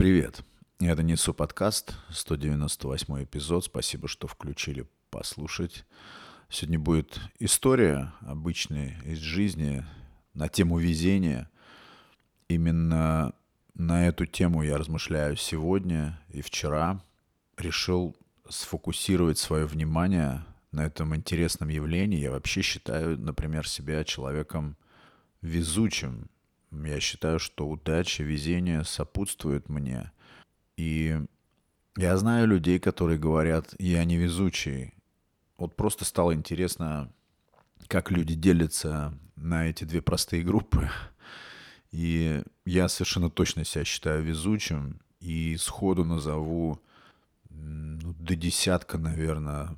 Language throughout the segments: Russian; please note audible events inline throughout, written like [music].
Привет. Это Несу подкаст, 198 эпизод. Спасибо, что включили послушать. Сегодня будет история обычная из жизни на тему везения. Именно на эту тему я размышляю сегодня и вчера. Решил сфокусировать свое внимание на этом интересном явлении. Я вообще считаю, например, себя человеком везучим. Я считаю, что удача, везение сопутствует мне. И я знаю людей, которые говорят, я невезучий. Вот просто стало интересно, как люди делятся на эти две простые группы. И я совершенно точно себя считаю везучим. И сходу назову ну, до десятка, наверное,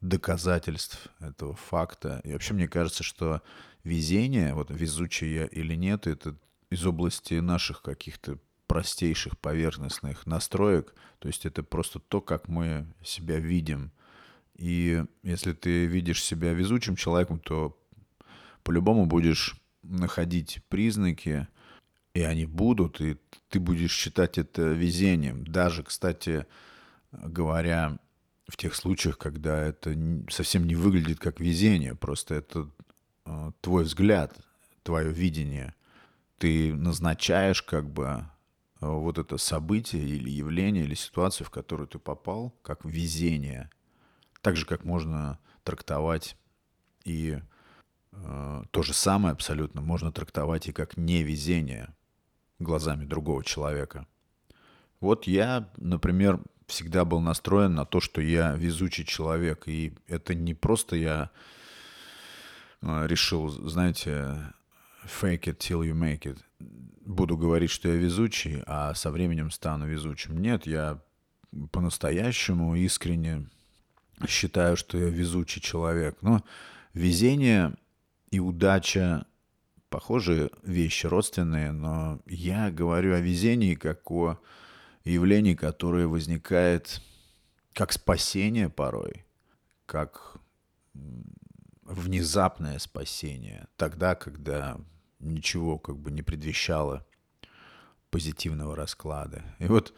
доказательств этого факта. И вообще мне кажется, что везение, вот везучий я или нет, это из области наших каких-то простейших поверхностных настроек. То есть это просто то, как мы себя видим. И если ты видишь себя везучим человеком, то по-любому будешь находить признаки, и они будут, и ты будешь считать это везением. Даже, кстати говоря, в тех случаях, когда это совсем не выглядит как везение, просто это твой взгляд, твое видение. Ты назначаешь как бы э, вот это событие или явление, или ситуацию, в которую ты попал, как везение. Так же, как можно трактовать и э, то же самое абсолютно можно трактовать и как невезение глазами другого человека. Вот я, например, всегда был настроен на то, что я везучий человек. И это не просто я решил, знаете, fake it till you make it. Буду говорить, что я везучий, а со временем стану везучим. Нет, я по-настоящему искренне считаю, что я везучий человек. Но везение и удача похожие вещи, родственные, но я говорю о везении как о явлении, которое возникает как спасение порой, как внезапное спасение, тогда, когда ничего как бы не предвещало позитивного расклада. И вот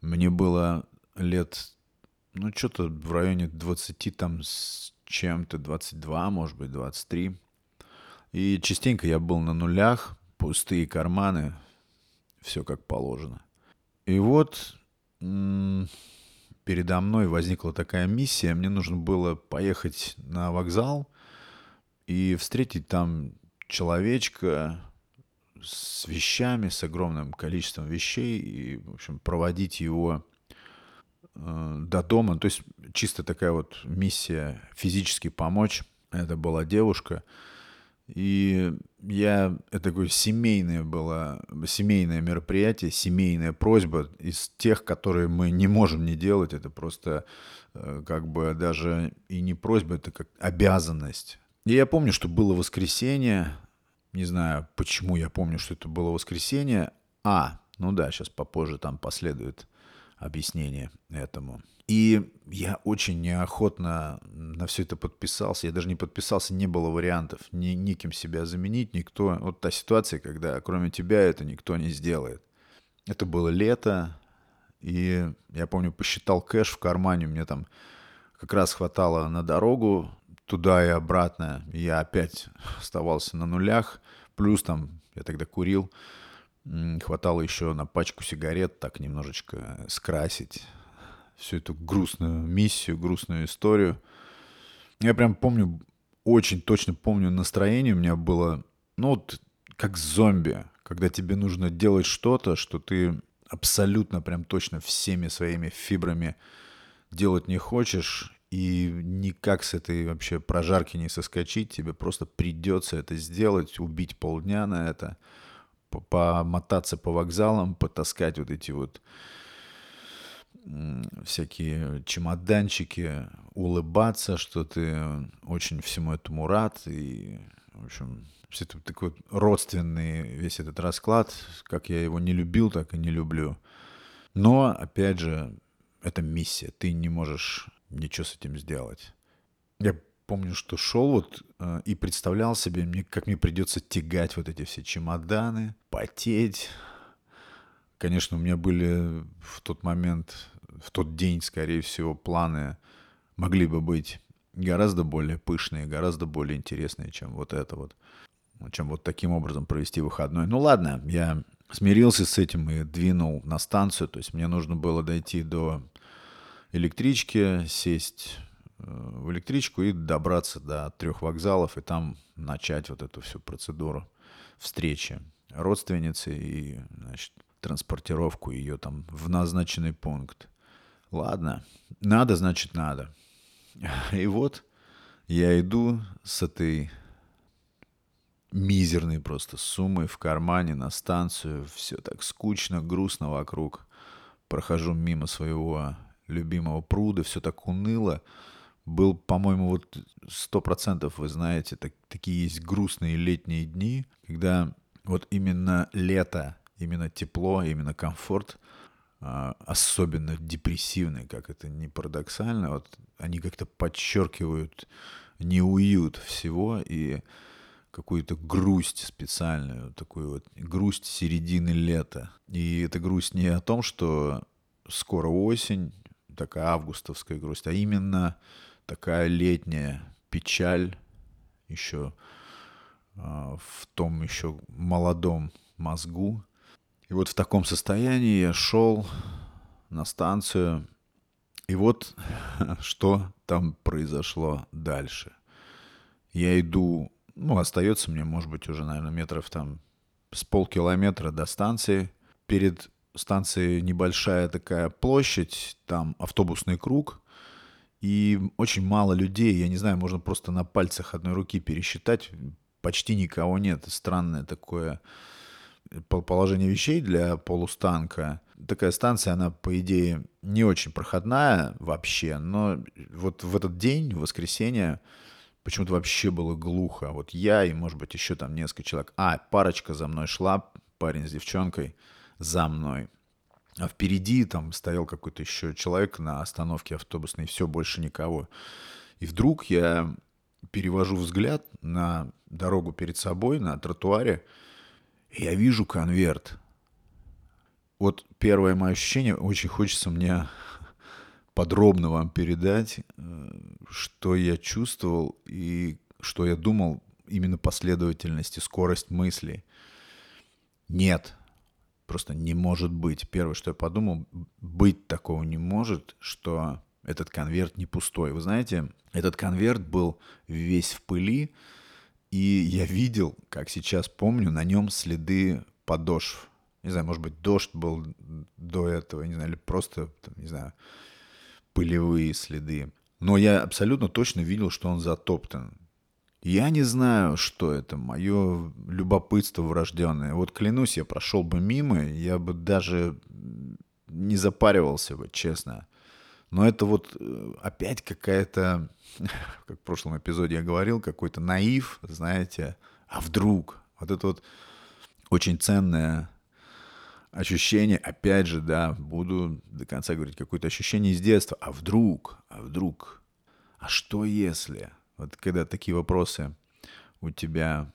мне было лет, ну, что-то в районе 20 там с чем-то, 22, может быть, 23. И частенько я был на нулях, пустые карманы, все как положено. И вот передо мной возникла такая миссия. Мне нужно было поехать на вокзал и встретить там человечка с вещами, с огромным количеством вещей, и, в общем, проводить его э, до дома. То есть чисто такая вот миссия физически помочь. Это была девушка. И я, это такое семейное было, семейное мероприятие, семейная просьба из тех, которые мы не можем не делать. Это просто э, как бы даже и не просьба, это как обязанность. И я помню, что было воскресенье. Не знаю, почему я помню, что это было воскресенье. А, ну да, сейчас попозже там последует объяснение этому. И я очень неохотно на все это подписался. Я даже не подписался, не было вариантов ни, никем себя заменить, никто. Вот та ситуация, когда кроме тебя это никто не сделает. Это было лето, и я помню, посчитал кэш в кармане, мне там как раз хватало на дорогу туда и обратно. Я опять оставался на нулях, плюс там я тогда курил, хватало еще на пачку сигарет так немножечко скрасить всю эту грустную миссию, грустную историю. Я прям помню, очень точно помню настроение у меня было, ну вот как зомби, когда тебе нужно делать что-то, что ты абсолютно прям точно всеми своими фибрами делать не хочешь, и никак с этой вообще прожарки не соскочить, тебе просто придется это сделать, убить полдня на это, помотаться по вокзалам, потаскать вот эти вот всякие чемоданчики, улыбаться, что ты очень всему этому рад. И, в общем, все это такой родственный весь этот расклад, как я его не любил, так и не люблю. Но, опять же, это миссия. Ты не можешь ничего с этим сделать. Я помню, что шел вот э, и представлял себе, мне, как мне придется тягать вот эти все чемоданы, потеть, конечно, у меня были в тот момент, в тот день, скорее всего, планы могли бы быть гораздо более пышные, гораздо более интересные, чем вот это вот, чем вот таким образом провести выходной. Ну ладно, я смирился с этим и двинул на станцию, то есть мне нужно было дойти до электрички, сесть э, в электричку и добраться до трех вокзалов, и там начать вот эту всю процедуру встречи родственницы и, значит, транспортировку ее там в назначенный пункт. Ладно, надо, значит, надо. И вот я иду с этой мизерной просто суммой в кармане на станцию. Все так скучно, грустно вокруг. Прохожу мимо своего любимого пруда, все так уныло. Был, по-моему, вот сто процентов, вы знаете, так, такие есть грустные летние дни, когда вот именно лето, именно тепло, именно комфорт, особенно депрессивные, как это не парадоксально, вот они как-то подчеркивают неуют всего и какую-то грусть специальную, такую вот грусть середины лета. И эта грусть не о том, что скоро осень, такая августовская грусть, а именно такая летняя печаль еще а, в том еще молодом мозгу. И вот в таком состоянии я шел на станцию. И вот [laughs] что там произошло дальше. Я иду, ну, остается мне, может быть, уже, наверное, метров там с полкилометра до станции. Перед станцией небольшая такая площадь, там автобусный круг, и очень мало людей, я не знаю, можно просто на пальцах одной руки пересчитать, почти никого нет. Странное такое положение вещей для полустанка. Такая станция, она, по идее, не очень проходная вообще, но вот в этот день, в воскресенье, почему-то вообще было глухо. Вот я и, может быть, еще там несколько человек. А, парочка за мной шла, парень с девчонкой за мной. А впереди там стоял какой-то еще человек на остановке автобусной, и все, больше никого. И вдруг я перевожу взгляд на дорогу перед собой, на тротуаре, я вижу конверт. Вот первое мое ощущение, очень хочется мне [laughs] подробно вам передать, э, что я чувствовал и что я думал именно последовательности, скорость мысли. Нет, просто не может быть. Первое, что я подумал, быть такого не может, что этот конверт не пустой. Вы знаете, этот конверт был весь в пыли, и я видел, как сейчас помню, на нем следы подошв. Не знаю, может быть, дождь был до этого, не знаю, или просто, там, не знаю, пылевые следы. Но я абсолютно точно видел, что он затоптан. Я не знаю, что это, мое любопытство врожденное. Вот клянусь, я прошел бы мимо, я бы даже не запаривался бы, честно. Но это вот э, опять какая-то, [laughs] как в прошлом эпизоде я говорил, какой-то наив, знаете, а вдруг? Вот это вот очень ценное ощущение, опять же, да, буду до конца говорить, какое-то ощущение из детства. А вдруг? А вдруг? А что если? Вот когда такие вопросы у тебя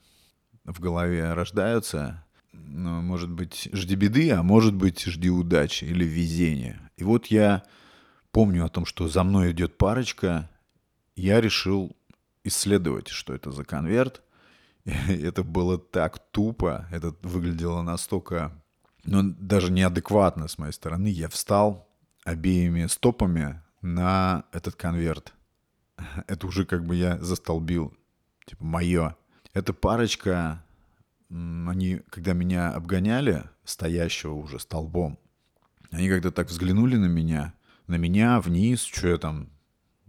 в голове рождаются, ну, может быть, жди беды, а может быть, жди удачи или везения. И вот я помню о том, что за мной идет парочка, я решил исследовать, что это за конверт. [laughs] И это было так тупо, это выглядело настолько, ну, даже неадекватно с моей стороны. Я встал обеими стопами на этот конверт. [laughs] Это уже как бы я застолбил, типа, мое. Эта парочка, они, когда меня обгоняли, стоящего уже столбом, они как-то так взглянули на меня, на меня вниз, что я там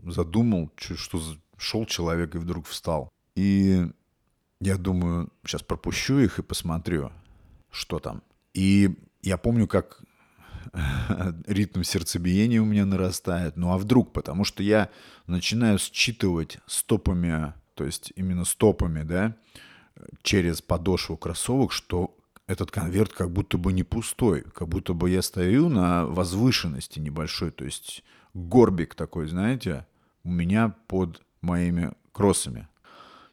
задумал, что, что шел человек и вдруг встал. И я думаю, сейчас пропущу их и посмотрю, что там. И я помню, как [laughs] ритм сердцебиения у меня нарастает. Ну а вдруг? Потому что я начинаю считывать стопами, то есть именно стопами, да, через подошву кроссовок, что этот конверт как будто бы не пустой, как будто бы я стою на возвышенности небольшой, то есть горбик такой, знаете, у меня под моими кроссами.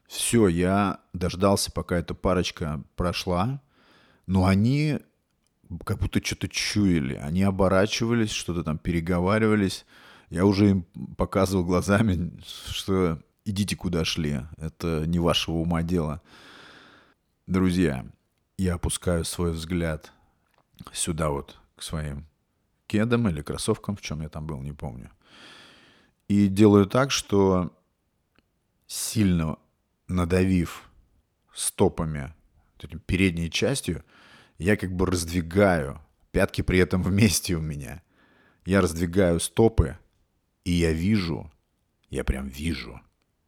Все, я дождался, пока эта парочка прошла, но они как будто что-то чуяли. Они оборачивались, что-то там переговаривались. Я уже им показывал глазами, что идите куда шли. Это не вашего ума дело. Друзья, я опускаю свой взгляд сюда вот, к своим кедам или кроссовкам, в чем я там был, не помню. И делаю так, что сильно надавив стопами, передней частью, я как бы раздвигаю, пятки при этом вместе у меня. Я раздвигаю стопы, и я вижу, я прям вижу,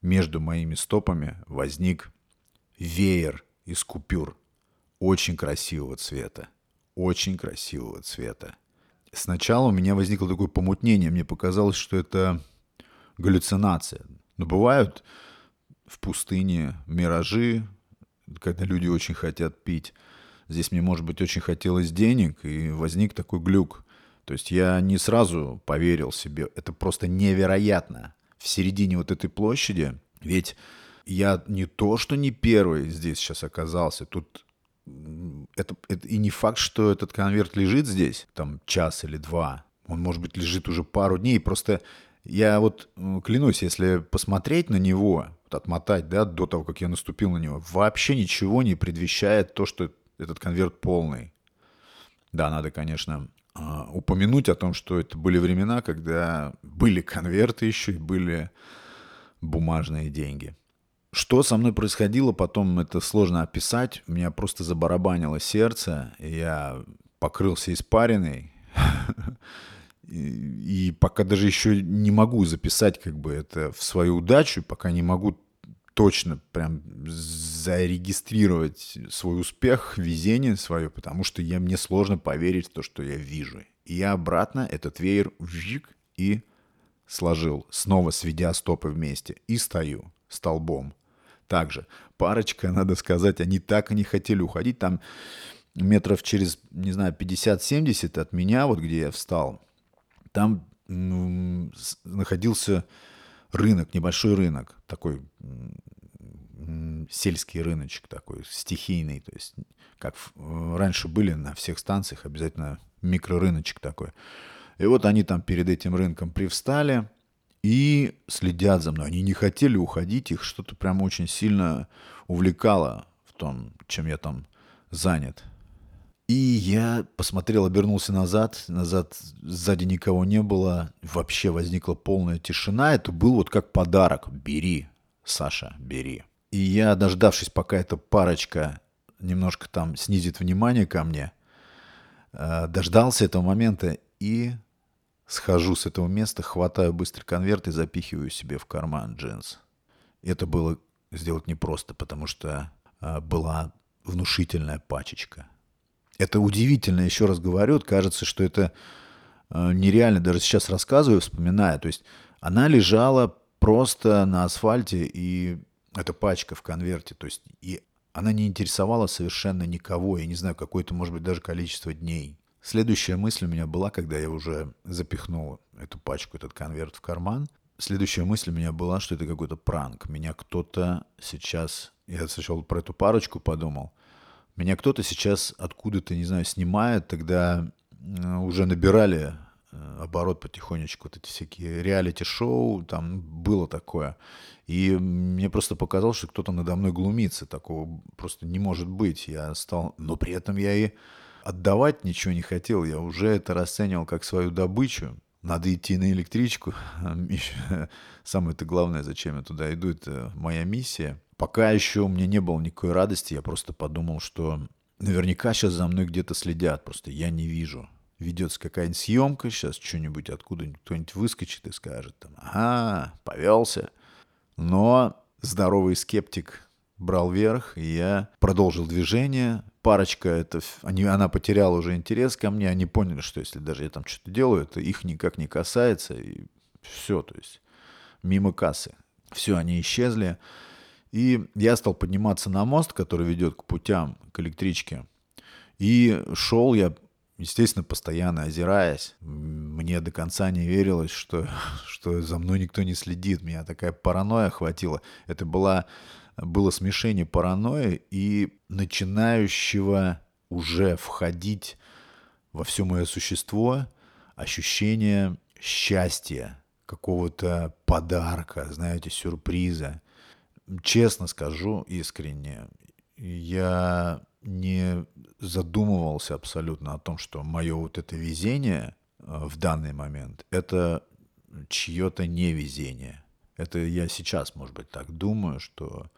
между моими стопами возник веер из купюр очень красивого цвета. Очень красивого цвета. Сначала у меня возникло такое помутнение. Мне показалось, что это галлюцинация. Но бывают в пустыне миражи, когда люди очень хотят пить. Здесь мне, может быть, очень хотелось денег, и возник такой глюк. То есть я не сразу поверил себе. Это просто невероятно. В середине вот этой площади, ведь я не то, что не первый здесь сейчас оказался. Тут это, это и не факт, что этот конверт лежит здесь, там час или два. Он, может быть, лежит уже пару дней. Просто я вот клянусь, если посмотреть на него, вот отмотать, да, до того, как я наступил на него, вообще ничего не предвещает то, что этот конверт полный. Да, надо, конечно, а, упомянуть о том, что это были времена, когда были конверты еще и были бумажные деньги. Что со мной происходило потом, это сложно описать. У меня просто забарабанило сердце, я покрылся испариной. [laughs] И, пока даже еще не могу записать как бы это в свою удачу, пока не могу точно прям зарегистрировать свой успех, везение свое, потому что я, мне сложно поверить в то, что я вижу. И я обратно этот веер вжик и сложил, снова сведя стопы вместе, и стою столбом. Также парочка, [laughs] надо сказать, они так и не хотели уходить. Там метров через, не знаю, 50-70 от меня, вот где я встал, там находился рынок, небольшой рынок, такой сельский рыночек такой, стихийный, то есть как раньше были на всех станциях обязательно микрорыночек такой. И вот они там перед этим рынком привстали, и следят за мной. Они не хотели уходить, их что-то прям очень сильно увлекало в том, чем я там занят. И я посмотрел, обернулся назад, назад сзади никого не было, вообще возникла полная тишина. Это был вот как подарок. Бери, Саша, бери. И я, дождавшись, пока эта парочка немножко там снизит внимание ко мне, э, дождался этого момента и Схожу с этого места, хватаю быстрый конверт и запихиваю себе в карман джинс. Это было сделать непросто, потому что а, была внушительная пачечка. Это удивительно, еще раз говорю, кажется, что это а, нереально. Даже сейчас рассказываю, вспоминаю. То есть она лежала просто на асфальте, и эта пачка в конверте. То есть и она не интересовала совершенно никого. Я не знаю, какое-то, может быть, даже количество дней. Следующая мысль у меня была, когда я уже запихнул эту пачку, этот конверт в карман. Следующая мысль у меня была, что это какой-то пранк. Меня кто-то сейчас... Я сначала про эту парочку подумал. Меня кто-то сейчас откуда-то, не знаю, снимает. Тогда уже набирали э, оборот потихонечку, вот эти всякие реалити-шоу, там было такое. И мне просто показалось, что кто-то надо мной глумится. Такого просто не может быть. Я стал... Но при этом я и отдавать ничего не хотел, я уже это расценивал как свою добычу. Надо идти на электричку. [laughs] Самое-то главное, зачем я туда иду, это моя миссия. Пока еще у меня не было никакой радости, я просто подумал, что наверняка сейчас за мной где-то следят, просто я не вижу. Ведется какая-нибудь съемка, сейчас что-нибудь откуда-нибудь кто-нибудь выскочит и скажет, там, ага, повелся. Но здоровый скептик брал верх, и я продолжил движение, парочка, это, они, она потеряла уже интерес ко мне, они поняли, что если даже я там что-то делаю, это их никак не касается, и все, то есть мимо кассы. Все, они исчезли. И я стал подниматься на мост, который ведет к путям, к электричке. И шел я, естественно, постоянно озираясь. Мне до конца не верилось, что, [laughs] что за мной никто не следит. Меня такая паранойя охватила. Это была было смешение паранойи и начинающего уже входить во все мое существо ощущение счастья, какого-то подарка, знаете, сюрприза. Честно скажу, искренне, я не задумывался абсолютно о том, что мое вот это везение э, в данный момент – это чье-то невезение. Это я сейчас, может быть, так думаю, что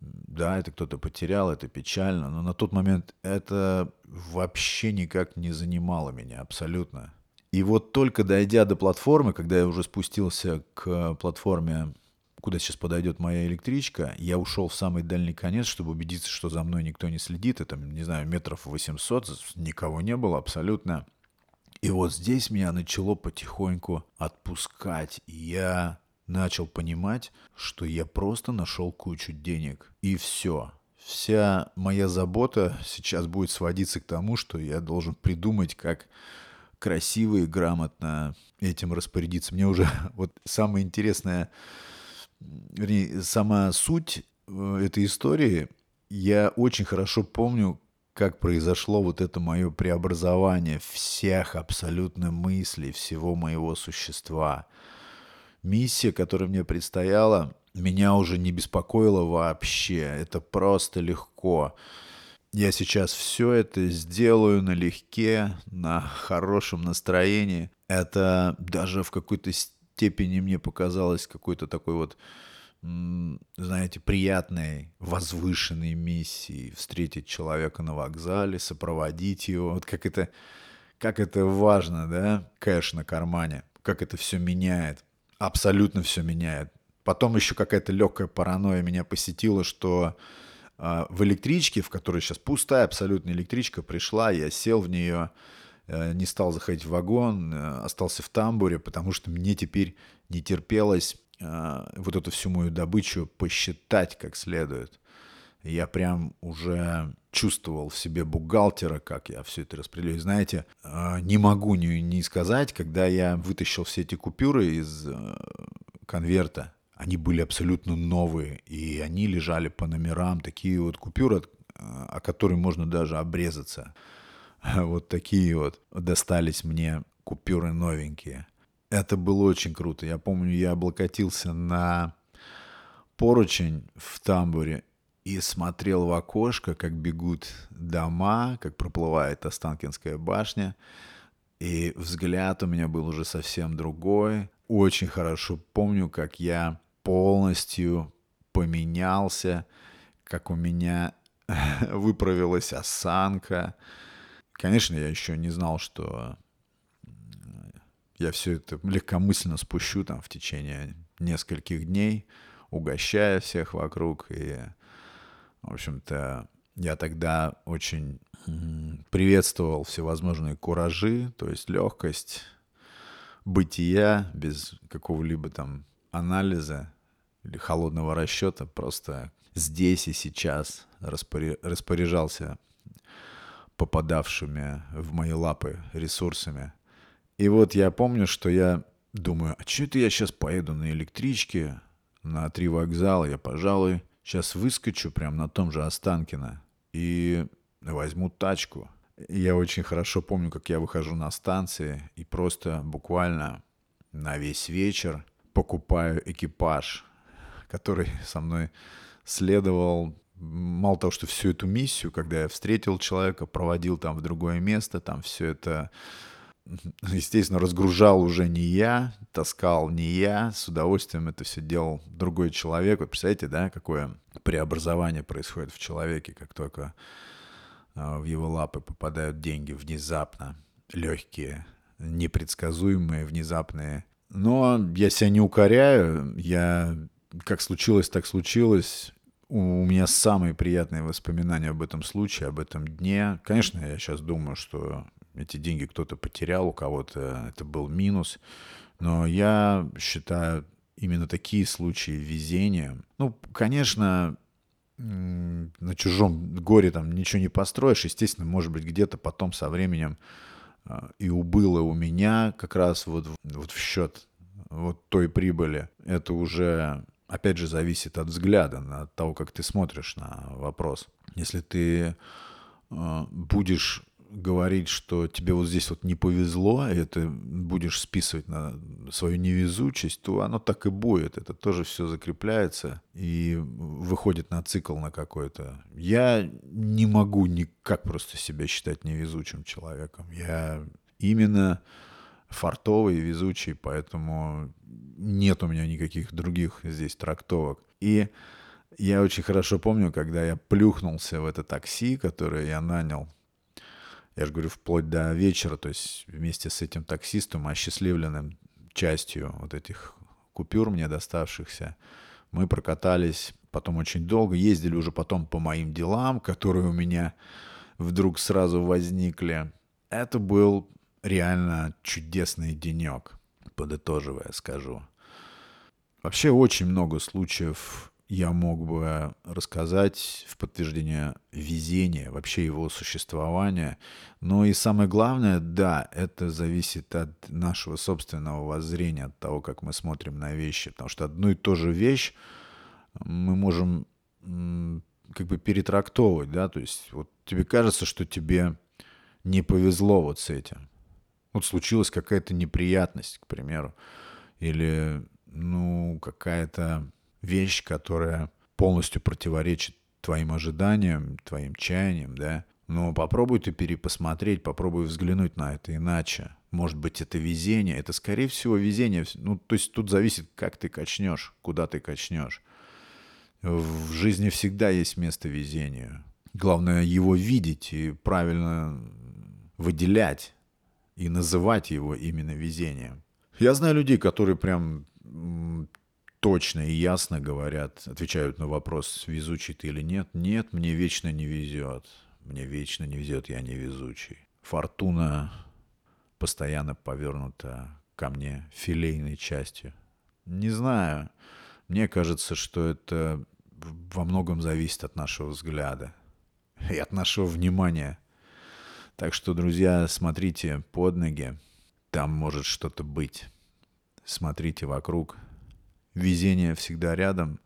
да, это кто-то потерял, это печально, но на тот момент это вообще никак не занимало меня абсолютно. И вот только дойдя до платформы, когда я уже спустился к платформе, куда сейчас подойдет моя электричка, я ушел в самый дальний конец, чтобы убедиться, что за мной никто не следит. Это, не знаю, метров 800, никого не было абсолютно. И вот здесь меня начало потихоньку отпускать. И я начал понимать, что я просто нашел кучу денег. И все. Вся моя забота сейчас будет сводиться к тому, что я должен придумать, как красиво и грамотно этим распорядиться. Мне уже [laughs] вот самое интересное, вернее, сама суть э, этой истории, я очень хорошо помню, как произошло вот это мое преобразование всех абсолютно мыслей, всего моего существа. Миссия, которая мне предстояла, меня уже не беспокоила вообще. Это просто легко я сейчас все это сделаю налегке, на хорошем настроении. Это даже в какой-то степени мне показалось какой-то такой вот, знаете, приятной, возвышенной миссией встретить человека на вокзале, сопроводить его. Вот как это, как это важно, да, кэш на кармане, как это все меняет, абсолютно все меняет. Потом еще какая-то легкая паранойя меня посетила, что а, в электричке, в которой сейчас пустая абсолютно электричка, пришла, я сел в нее, э, не стал заходить в вагон, э, остался в тамбуре, потому что мне теперь не терпелось а, вот эту всю мою добычу посчитать как следует. Я прям уже чувствовал в себе бухгалтера, как я все это распределяю. Знаете, а, не могу не, сказать, когда я вытащил все эти купюры из э, конверта, они были абсолютно новые, и они лежали по номерам, такие вот купюры, о которые можно даже обрезаться. [laughs] Вот такие вот достались мне купюры новенькие. Это было очень круто. Я помню, я облокотился на поручень в тамбуре и смотрел в окошко, как бегут дома, как проплывает Останкинская башня. И взгляд у меня был уже совсем другой. Очень хорошо помню, как я полностью поменялся, как у меня [laughs] выправилась осанка. Конечно, я еще не знал, что я все это легкомысленно спущу там в течение нескольких дней, угощая всех вокруг. И, в общем-то, я тогда очень приветствовал всевозможные куражи, то есть легкость бытия без какого-либо там анализа или холодного расчета, просто здесь и сейчас распоряжался попадавшими в мои лапы ресурсами. И вот я помню, что я думаю, а что это я сейчас поеду на электричке на три вокзала, я, пожалуй, сейчас выскочу прямо на том же Останкино и возьму тачку. Я очень хорошо помню, как я выхожу на станции и просто буквально на весь вечер покупаю экипаж, который со мной следовал. Мало того, что всю эту миссию, когда я встретил человека, проводил там в другое место, там все это, [laughs] естественно, разгружал уже не я, таскал не я, с удовольствием это все делал другой человек. Вот представляете, да, какое преобразование происходит в человеке, как только а, в его лапы попадают деньги внезапно, легкие, непредсказуемые, внезапные но я себя не укоряю. Я как случилось, так случилось. У меня самые приятные воспоминания об этом случае, об этом дне. Конечно, я сейчас думаю, что эти деньги кто-то потерял, у кого-то это был минус. Но я считаю именно такие случаи везения. Ну, конечно, на чужом горе там ничего не построишь. Естественно, может быть, где-то потом со временем а, и убыло у меня как раз вот, вот в счет вот той прибыли. Это уже, опять же, зависит от взгляда, от того, как ты смотришь на вопрос. Если ты а, будешь говорить, что тебе вот здесь вот не повезло, и это будешь списывать на свою невезучесть, то оно так и будет. Это тоже все закрепляется и выходит на цикл на какой-то. Я не могу никак просто себя считать невезучим человеком. Я именно фартовый везучий, поэтому нет у меня никаких других здесь трактовок. И я очень хорошо помню, когда я плюхнулся в это такси, которое я нанял. Я же говорю, вплоть до вечера, то есть вместе с этим таксистом, осчастливленным частью вот этих купюр мне доставшихся, мы прокатались потом очень долго, ездили уже потом по моим делам, которые у меня вдруг сразу возникли. Это был реально чудесный денек, подытоживая скажу. Вообще очень много случаев я мог бы рассказать в подтверждение везения, вообще его существования. Но и самое главное, да, это зависит от нашего собственного воззрения, от того, как мы смотрим на вещи. Потому что одну и ту же вещь мы можем как бы перетрактовывать, да, то есть вот тебе кажется, что тебе не повезло вот с этим. Вот случилась какая-то неприятность, к примеру, или, ну, какая-то вещь, которая полностью противоречит твоим ожиданиям, твоим чаяниям, да, но попробуй ты перепосмотреть, попробуй взглянуть на это иначе. Может быть, это везение, это, скорее всего, везение. Ну, то есть тут зависит, как ты качнешь, куда ты качнешь. В жизни всегда есть место везению. Главное его видеть и правильно выделять и называть его именно везением. Я знаю людей, которые прям точно и ясно говорят, отвечают на вопрос, везучий ты или нет. Нет, мне вечно не везет. Мне вечно не везет, я не везучий. Фортуна постоянно повернута ко мне филейной частью. Не знаю. Мне кажется, что это во многом зависит от нашего взгляда и от нашего внимания. Так что, друзья, смотрите под ноги. Там может что-то быть. Смотрите вокруг. Везение всегда рядом.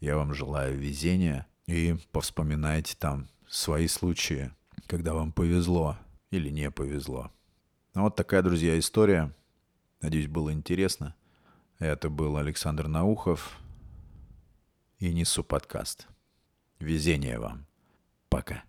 Я вам желаю везения. И повспоминайте там свои случаи, когда вам повезло или не повезло. Ну, вот такая, друзья, история. Надеюсь, было интересно. Это был Александр Наухов и Несу подкаст. Везения вам. Пока.